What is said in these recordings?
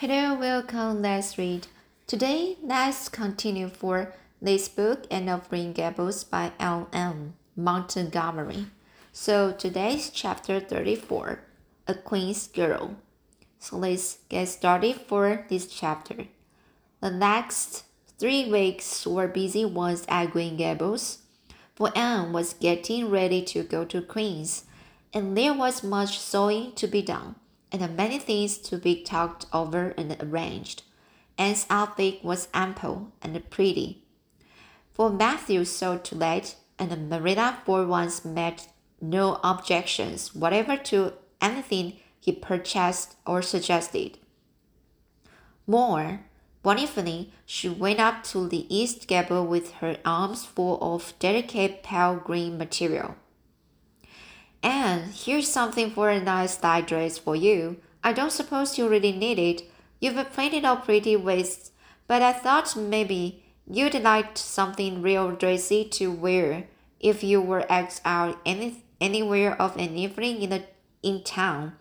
Hello, welcome. Let's read. Today, let's continue for this book, Anne of Green Gables by L.M. Montgomery. So today's chapter 34, A Queen's Girl. So let's get started for this chapter. The next three weeks were busy ones at Green Gables, for Anne was getting ready to go to Queen's, and there was much sewing to be done and many things to be talked over and arranged. Anne's outfit was ample and pretty. For Matthew saw to late, and Marilla for once made no objections whatever to anything he purchased or suggested. More, one evening she went up to the east gable with her arms full of delicate pale green material. And here's something for a nice night dress for you. I don't suppose you really need it. You've painted all pretty waist, but I thought maybe you'd like something real dressy to wear if you were asked out any, anywhere of an evening in the in town,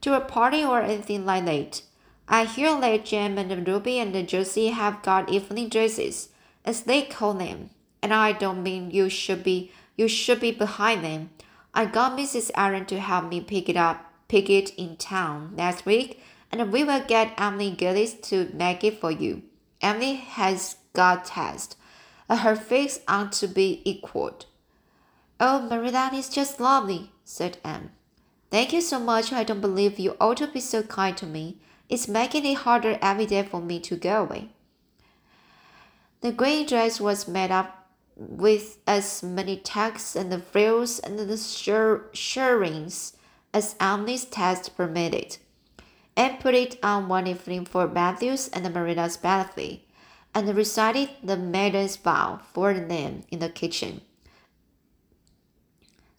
to a party or anything like that. I hear that Jim and Ruby and Josie have got evening dresses, as they call them, and I don't mean you should be you should be behind them. I got Mrs. Allan to help me pick it up, pick it in town next week, and we will get Emily Gillis to make it for you. Emily has got test. Uh, her face ought to be equaled. Oh, Marilla is just lovely, said Anne. Thank you so much. I don't believe you ought to be so kind to me. It's making it harder every day for me to go away. The green dress was made up with as many tacks and frills and the shirrings as Emily's taste permitted, and put it on one evening for Matthew's and Marilla's benefit, and recited the maiden's vow for them in the kitchen.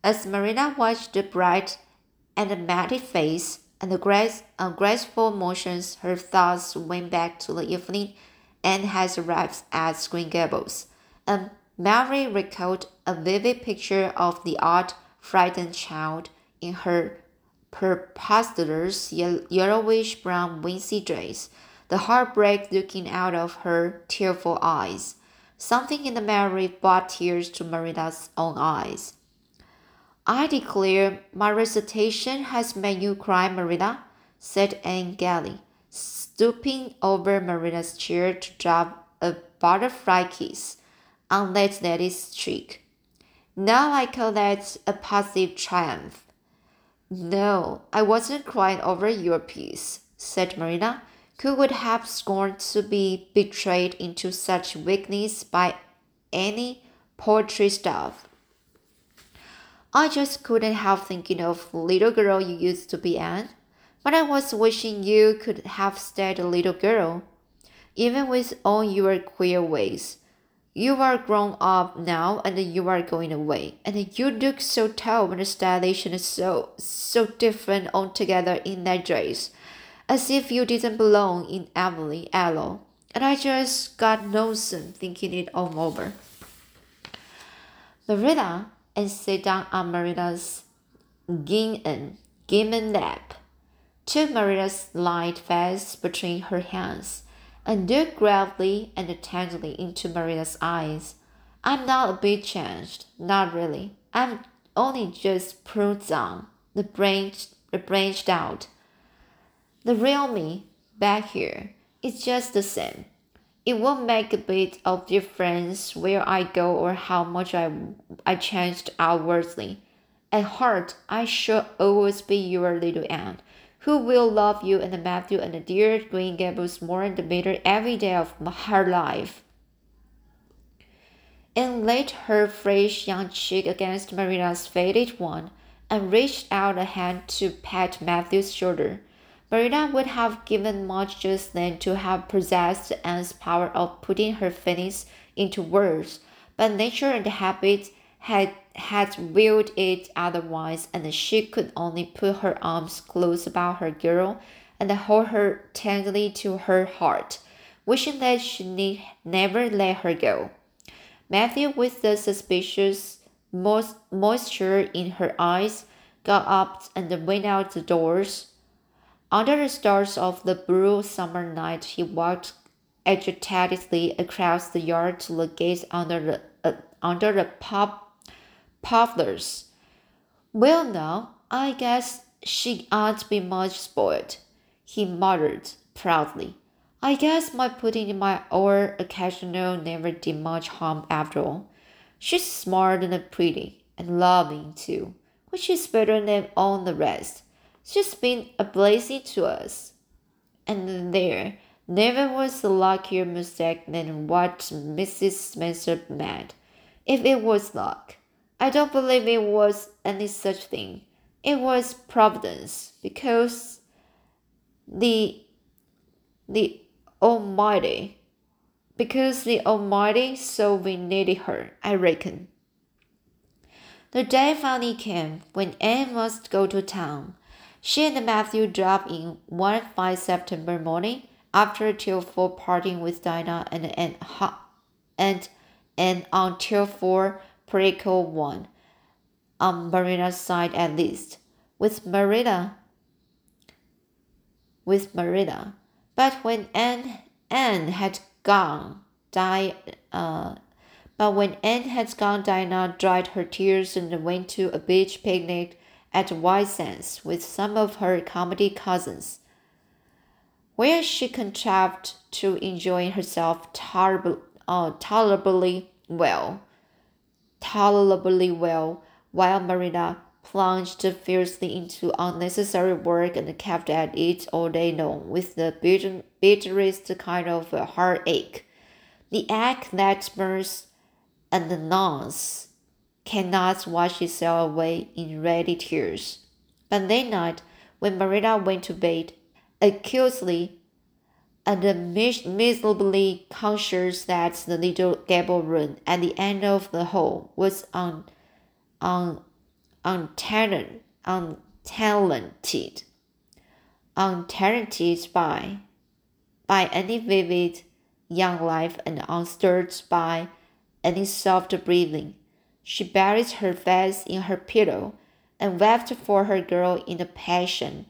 As Marilla watched the bright and matted face and the grace, uh, graceful motions, her thoughts went back to the evening and had arrived at Green Gables, and Mary recalled a vivid picture of the odd, frightened child in her preposterous yellowish brown wincey dress, the heartbreak looking out of her tearful eyes. Something in the memory brought tears to Marilla's own eyes. I declare my recitation has made you cry, Marilla, said Anne gaily, stooping over Marilla's chair to drop a butterfly kiss on that lady's cheek. Now I call oh, that a positive triumph. No, I wasn't crying over your piece, said Marilla, who would have scorned to be betrayed into such weakness by any poetry stuff. I just couldn't help thinking of little girl you used to be, Anne. But I was wishing you could have stayed a little girl, even with all your queer ways. You are grown up now and you are going away. And you look so tall and stylish and so so different altogether in that dress. As if you didn't belong in Emily Allo. And I just got notion thinking it all over. Marilla and sat down on Marilla's gingham, gingham lap, took Marilla's light face between her hands and looked gravely and tenderly into Marilla's eyes. I'm not a bit changed, not really. I'm only just pruned down, the branch, the branched out. The real me, back here, is just the same. It won't make a bit of difference where I go or how much I, I changed outwardly. At heart, I shall always be your little Anne who will love you and Matthew and dear Green Gables more and better every day of her life. And laid her fresh young cheek against Marilla's faded one, and reached out a hand to pat Matthew's shoulder. Marilla would have given much just then to have possessed Anne's power of putting her feelings into words, but nature and habit had had willed it otherwise, and she could only put her arms close about her girl and hold her tenderly to her heart, wishing that she need never let her go. Matthew, with the suspicious moisture in her eyes, got up and went out the doors. Under the stars of the blue summer night, he walked agitatedly across the yard to the gate under the uh, under the pop poplars. Well, now, I guess she ought to be much spoiled, he muttered proudly. I guess my putting in my oar occasional never did much harm after all. She's smart and pretty, and loving too, which is better than all the rest. She's been a blessing to us. And there never was a luckier mistake than what Mrs. Spencer made. If it was luck, I don't believe it was any such thing. It was providence, because the the Almighty, because the Almighty so we needed her, I reckon. The day finally came when Anne must go to town. She and Matthew dropped in one fine September morning after a tearful parting with Diana and an and an untearful political one, on Marilla's side at least, with Marilla. With Marilla, but when Anne Anne had gone, Di, uh, but when Anne had gone, Diana dried her tears and went to a beach picnic at White Sands with some of her comedy cousins, where she contrived to enjoy herself tolerably, uh, tolerably well. Tolerably well, while Marilla plunged fiercely into unnecessary work and kept at it all day long with the bitter, bitterest kind of heartache. The act that burns and numbs cannot wash itself away in ready tears. But that night, when Marilla went to bed, acutely and miserably conscious that the little gable room at the end of the hall was un, un, untalented, untalented, by, by any vivid young life and unstirred by any soft breathing. She buried her face in her pillow and wept for her girl in a passion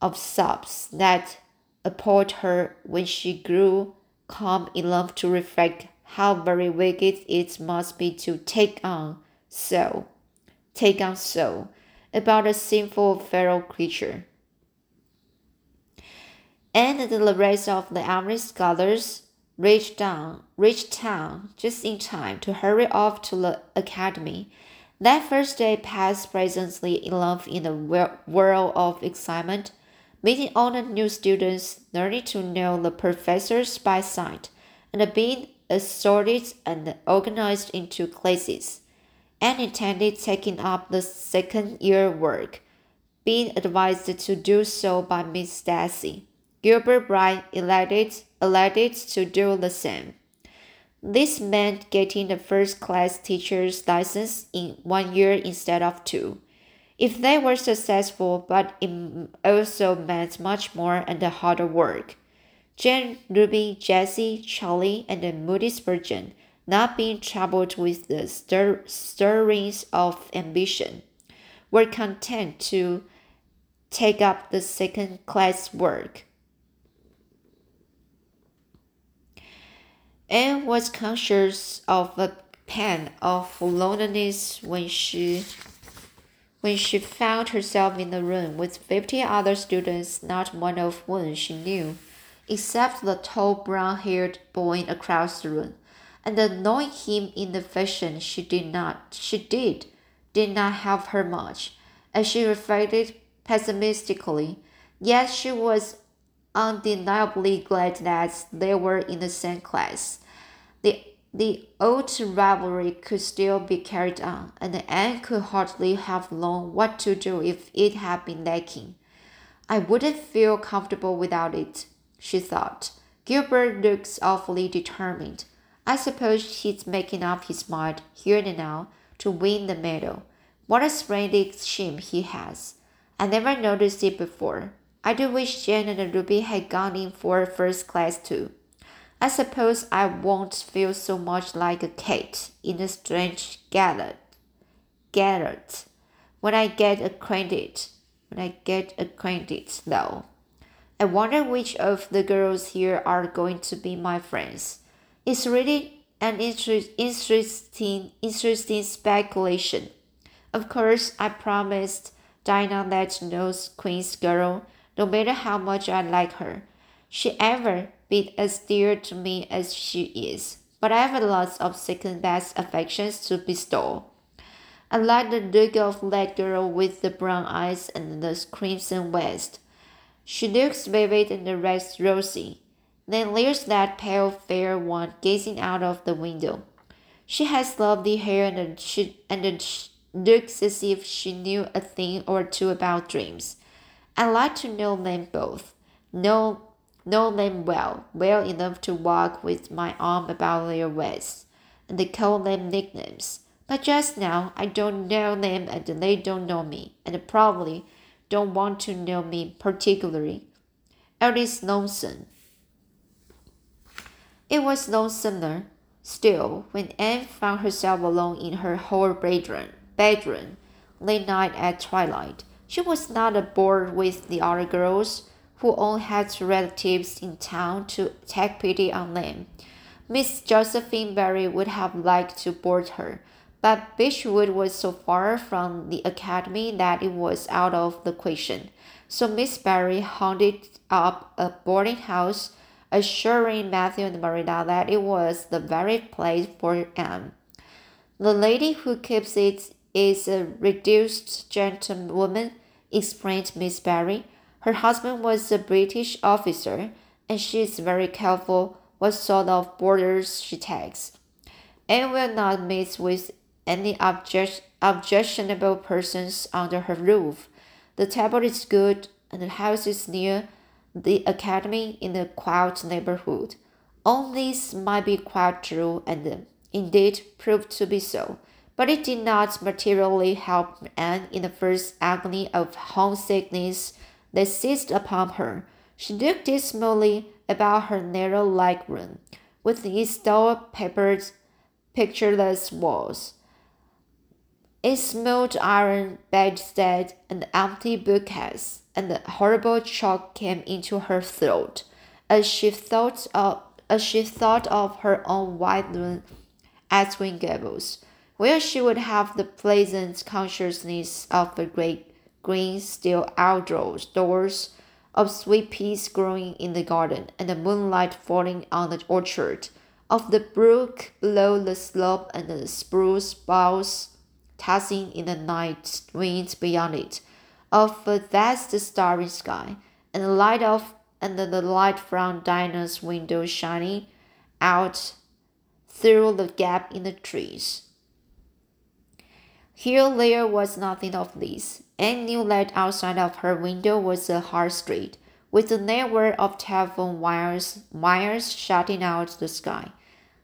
of sobs that appalled her when she grew calm enough to reflect how very wicked it must be to take on so, take on so, about a sinful feral creature. And the rest of the Emory scholars reached down, reached town just in time to hurry off to the academy. That first day passed pleasantly enough in a whirl of excitement, meeting all the new students, learning to know the professors by sight, and being assorted and organized into classes, and intended taking up the second year work, being advised to do so by Miss Stacy. Gilbert Blythe elected, elected to do the same. This meant getting the first class teacher's license in one year instead of two. If they were successful, but it also meant much more and harder work. Jane, Ruby, Josie, Charlie, and Moody Spurgeon, not being troubled with the stir stirrings of ambition, were content to take up the second class work. Anne was conscious of a pang of loneliness when she when she found herself in the room with fifty other students, not one of whom she knew, except the tall brown-haired boy across the room, and knowing him in the fashion she did not she did did not help her much, as she reflected pessimistically. Yet she was undeniably glad that they were in the same class. The, the old rivalry could still be carried on, and Anne could hardly have known what to do if it had been lacking. I wouldn't feel comfortable without it, she thought. Gilbert looks awfully determined. I suppose he's making up his mind here and now to win the medal. What a splendid shame he has. I never noticed it before. I do wish Jane and Ruby had gone in for first class too. I suppose I won't feel so much like a cat in a strange garret. Garret. When I get acquainted, when I get acquainted, though. I wonder which of the girls here are going to be my friends. It's really an inter- interesting, interesting speculation. Of course, I promised Diana that no Queen's girl, no matter how much I like her, she ever be as dear to me as she is. But I have lots of second best affections to bestow. I like the look of that girl with the brown eyes and the crimson waist. She looks vivid and the red rosy. Then there's that pale, fair one gazing out of the window. She has lovely hair and she and looks as if she knew a thing or two about dreams. I'd like to know them both. Know know them well, well enough to walk with my arm about their waists, and they call them nicknames. But just now I don't know them and they don't know me, and probably don't want to know me particularly. Is lonesome. It was lonesomer still when Anne found herself alone in her hall bedroom, bedroom late night at twilight. She was not bored with the other girls, who all had relatives in town to take pity on them. Miss Josephine Barry would have liked to board her, but Beechwood was so far from the academy that it was out of the question. So Miss Barry hunted up a boarding house, assuring Matthew and Marilla that it was the very place for Anne. The lady who keeps it is a reduced gentlewoman, explained Miss Barry. Her husband was a British officer, and she is very careful what sort of boarders she takes. Anne will not mix with any object, objectionable persons under her roof. The table is good, and the house is near the academy in a quiet neighborhood. All this might be quite true, and indeed proved to be so, but it did not materially help Anne in the first agony of homesickness that seized upon her. She looked dismally about her narrow light room, with its dull papered, pictureless walls its smoked iron bedstead, and empty bookcase, and the horrible choke came into her throat as she thought of as she thought of her own white room at Green Gables, where she would have the pleasant consciousness of a great green steel outdoors doors, of sweet peas growing in the garden, and the moonlight falling on the orchard, of the brook below the slope and the spruce boughs tossing in the night wind beyond it, of a vast starry sky, and the light of and the light from Diana's window shining out through the gap in the trees. Here there was nothing of this. Anne knew that outside of her window was a hard street, with a network of telephone wires, wires shutting out the sky,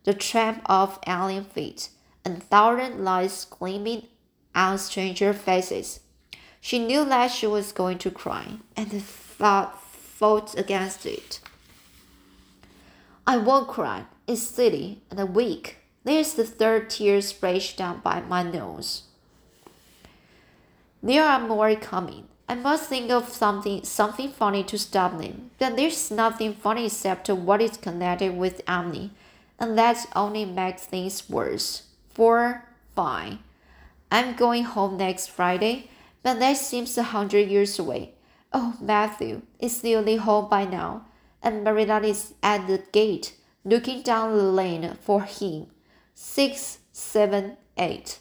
the tramp of alien feet, and thousand lights gleaming on stranger faces. She knew that she was going to cry and the thought, fought against it. I won't cry. It's silly and weak. There's the third tear splashed down by my nose. There are more coming. I must think of something something funny to stop them. But there's nothing funny except what is connected with Emily, and that only makes things worse. For fine. I'm going home next Friday, but that seems a hundred years away. Oh, Matthew is nearly home by now, and Marilla is at the gate, looking down the lane for him. Six, seven, eight.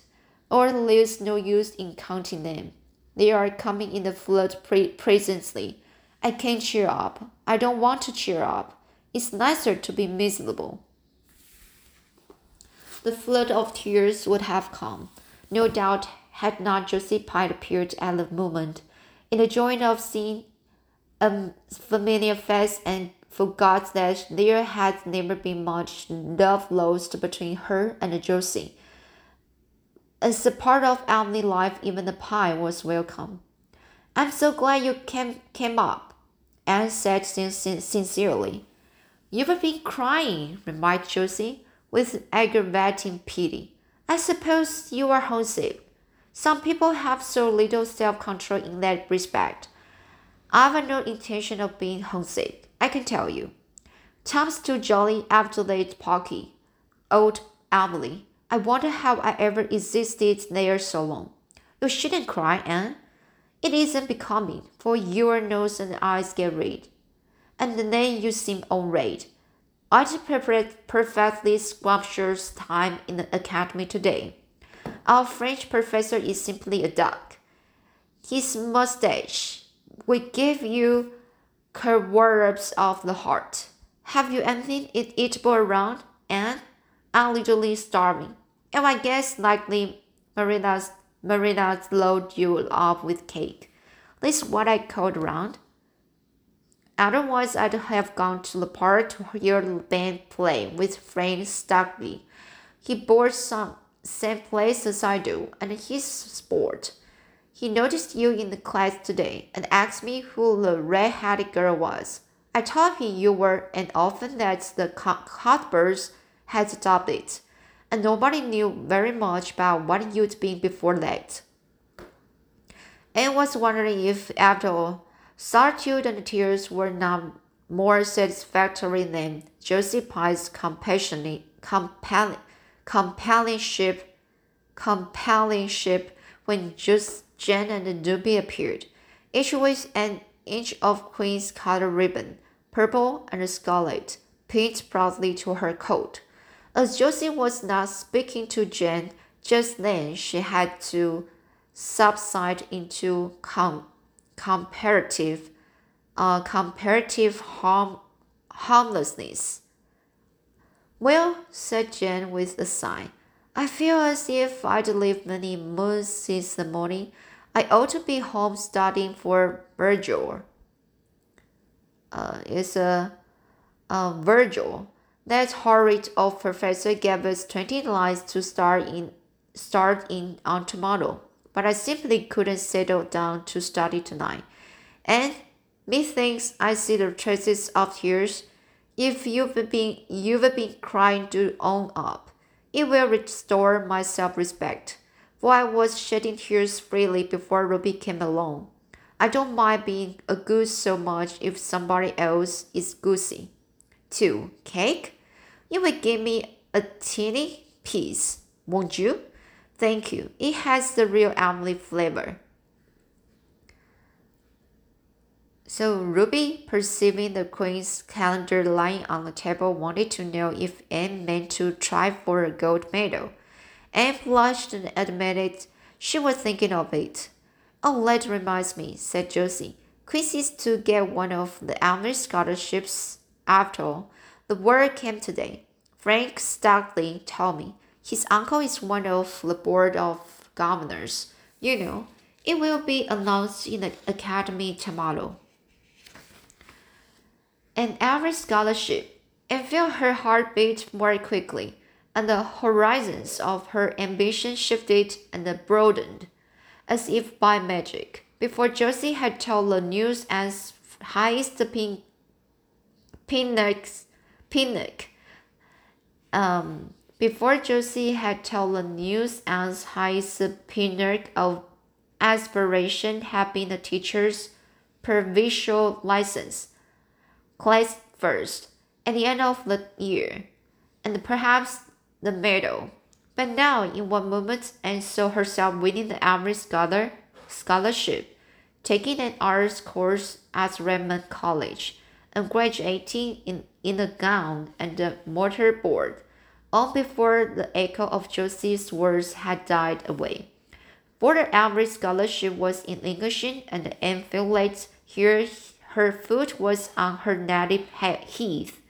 Or there's no use in counting them. They are coming in the flood pre- presently. I can't cheer up. I don't want to cheer up. It's nicer to be miserable the flood of tears would have come, no doubt, had not Josie Pye appeared at the moment. In the joy of seeing a familiar face and forgot that there had never been much love lost between her and Josie. As a part of Emily life, even the Pye was welcome. I'm so glad you came, came up, Anne said sin sincerely. You've been crying, remarked Josie with aggravating pity. I suppose you are homesick. Some people have so little self control in that respect. I've no intention of being homesick, I can tell you. Tom's too jolly after that party. Old Emily, I wonder how I ever existed there so long. You shouldn't cry, Anne. It isn't becoming, for your nose and eyes get red. And then you seem all red. I a perfectly scrumptious time in the academy today. Our French professor is simply a duck. His mustache will give you curves of the heart. Have you anything eatable around, Anne? I'm literally starving. And I guess likely Marilla's Marilla's load you up with cake. That's what I called around. Otherwise, I'd have gone to the park to hear the band play with Frank Stockley. He boards some same place as I do, and he's sport. He noticed you in the class today and asked me who the red-headed girl was. I told him you were an orphan that's the Cuthberts had adopted and nobody knew very much about what you'd been before that. Anne was wondering if, after all, solitude and tears were not more satisfactory than Josie Pye's compassionate, compelling, companionship, companionship when just Jane and Ruby appeared, each with an inch of Queen's color ribbon, purple and scarlet, pinned proudly to her coat. As Josie was not speaking to Jane just then, she had to subside into com- comparative, uh, comparative harm- harmlessness. Well, said Jane with a sigh, I feel as if I'd lived many moons since the morning. I ought to be home studying for Virgil. Uh, it's a uh, Virgil. That horrid old professor gave us 20 lines to start in, start in on tomorrow, but I simply couldn't settle down to study tonight. And methinks I see the traces of tears. If you've been, you've been crying, do own up. It will restore my self-respect, for I was shedding tears freely before Ruby came along. I don't mind being a goose so much if somebody else is goosey. 2. Cake? You will give me a teeny piece, won't you? Thank you. It has the real Emily flavor. So Ruby, perceiving the queen's calendar lying on the table, wanted to know if Anne meant to try for a gold medal. Anne blushed and admitted she was thinking of it. Oh, that reminds me, said Josie. Quincy's to get one of the Emily scholarships after all. The word came today. Frank Stockley told me his uncle is one of the board of governors. You know, it will be announced in the academy tomorrow. And every scholarship, and felt her heart beat more quickly, and the horizons of her ambition shifted and broadened, as if by magic. Before Josie had told the news as highest pin, pinnacle Pinnock. Um, before Josie had told the news Anne's highest pinnacle of aspiration had been the teacher's provincial license, class first, at the end of the year, and perhaps the medal. But now, in one moment, Anne saw herself winning the Emory Scholar scholarship, taking an arts course at Redmond College, and graduating in in the gown and the mortarboard, all before the echo of Josie's words had died away. For the Avery scholarship was in English, and that here her foot was on her native heath.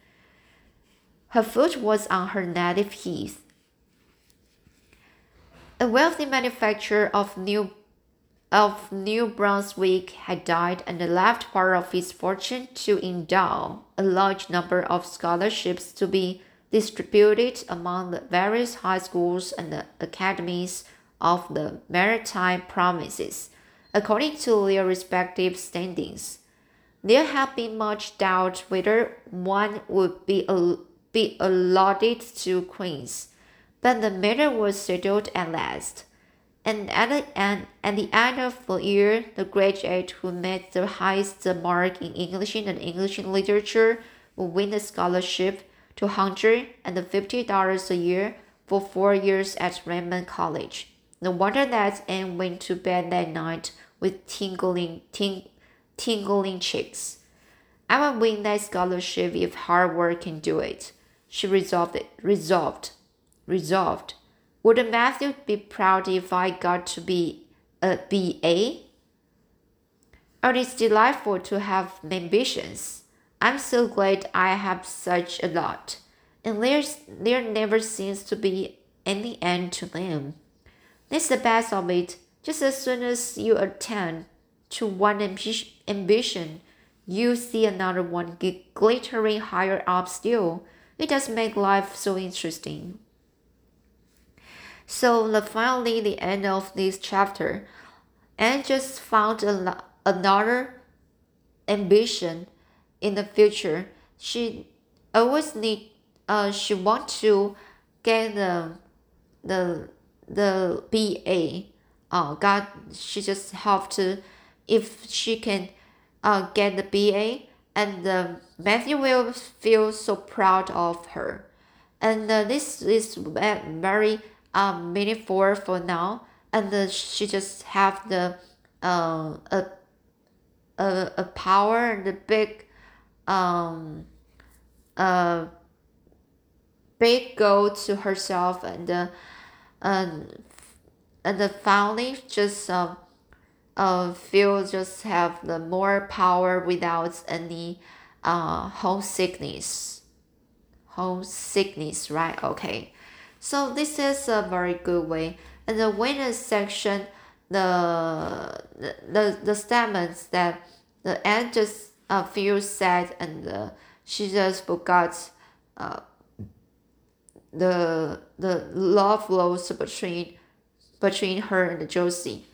Her foot was on her native heath. A wealthy manufacturer of New of New Brunswick had died and left part of his fortune to endow a large number of scholarships to be distributed among the various high schools and academies of the maritime provinces, according to their respective standings. There had been much doubt whether one would be, be allotted to Queen's, but the matter was settled at last And at the end, at the end of the year, the graduate who made the highest mark in English and English literature will win a scholarship to $150 a year for four years at Redmond College. No wonder that Anne went to bed that night with tingling, ting, tingling cheeks. I will win that scholarship if hard work can do it. She resolved it. Resolved. Resolved. Would Matthew be proud if I got to be a BA? Oh, it's delightful to have ambitions. I'm so glad I have such a lot. And there's there never seems to be any end to them. That's the best of it. Just as soon as you attend to one ambition, you see another one glittering higher up still. It does make life so interesting. So the finally the end of this chapter, Anne just found a, another ambition in the future. She always need uh she want to get the the the BA. Uh, God, she just have to if she can uh, get the BA, and uh, Matthew will feel so proud of her. And uh, this is very um, meaningful for now. And she just have the uh, a, a, a power and a big um, uh, big goal to herself and uh, and and the family just uh, uh, feel just have the more power without any uh, homesickness. Homesickness, right? Okay. So this is a very good way. And the winner section, the the the statements that the end just uh, feels sad and uh, she just forgot uh, the the love flows between between her and Josie.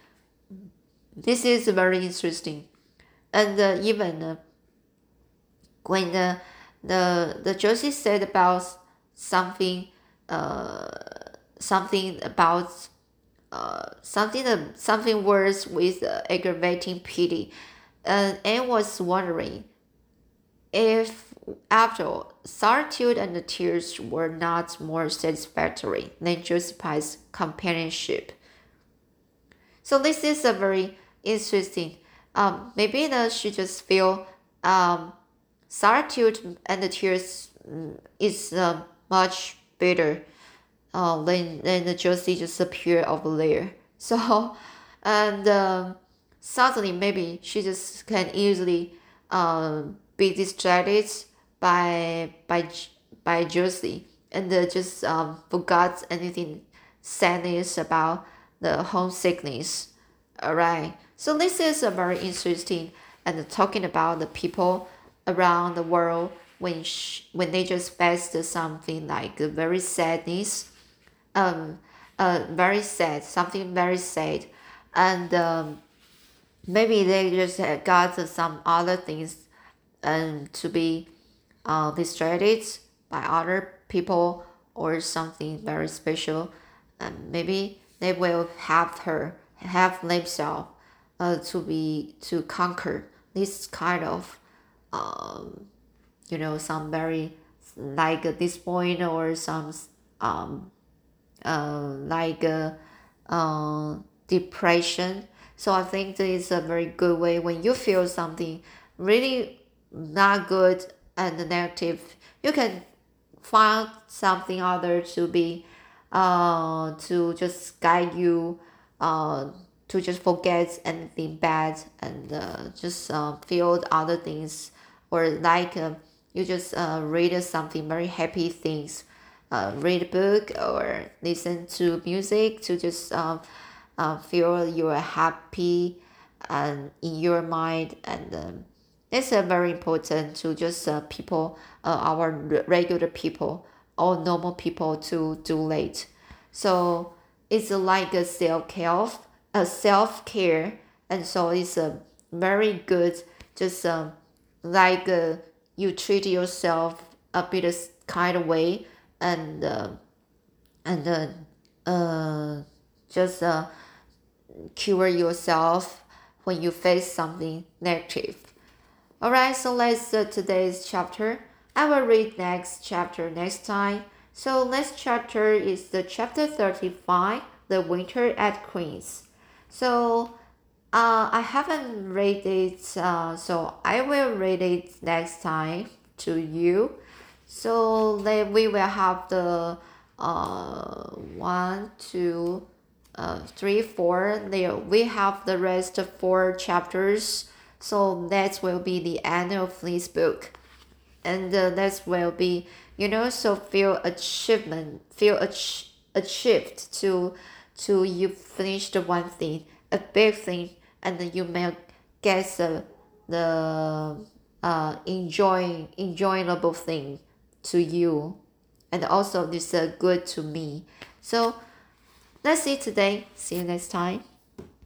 This is very interesting, and uh, even uh, when the the the Josie said about something, uh, something about uh, something uh, something worse with uh, aggravating pity, and Anne was wondering if after all, solitude and the tears were not more satisfactory than Josie's companionship. So this is a very interesting. Um, maybe that she just feel um, solitude and the tears mm, is uh, much better uh, than than the Josie just appear over there. So, and um, suddenly maybe she just can easily um, be distracted by by by Josie and uh, just um, forgot anything sadness about the homesickness. Alright, so this is a very interesting and talking about the people around the world when sh- when they just faced something like very sadness, um, uh, very sad, something very sad, and um, maybe they just got some other things, um, to be uh, distracted by other people or something very special, and maybe they will help her help themselves uh, to be to conquer this kind of um, you know some very like this point or some um, uh, like uh, uh, depression. So i think this is a very good way when you feel something really not good and negative you can find something other to be uh to just guide you uh to just forget anything bad and uh, just uh, feel other things or like uh, you just uh, read something very happy things uh, read a book or listen to music to just uh, uh, feel you're happy and in your mind and um, it's uh, very important to just uh, people, uh, our regular people or normal people to do late So it's like a self care, a self care, and so it's a very good. Just um, like uh, you treat yourself a bit kind of way, and uh, and uh, uh just uh, cure yourself when you face something negative. Alright, so let's uh, today's chapter. I will read next chapter next time. So next chapter is the chapter 35, The Winter at Queen's. So uh, I haven't read it, uh, so I will read it next time to you. So then we will have the uh, one, two, uh, three, four. There we have the rest of four chapters. So that will be the end of this book, and uh, that will be you know so feel achievement, feel ach- achieved to to you finished one thing, a big thing, and then you may get the the uh enjoying enjoyable thing to you. And also this is good to me. So that's it today. See you next time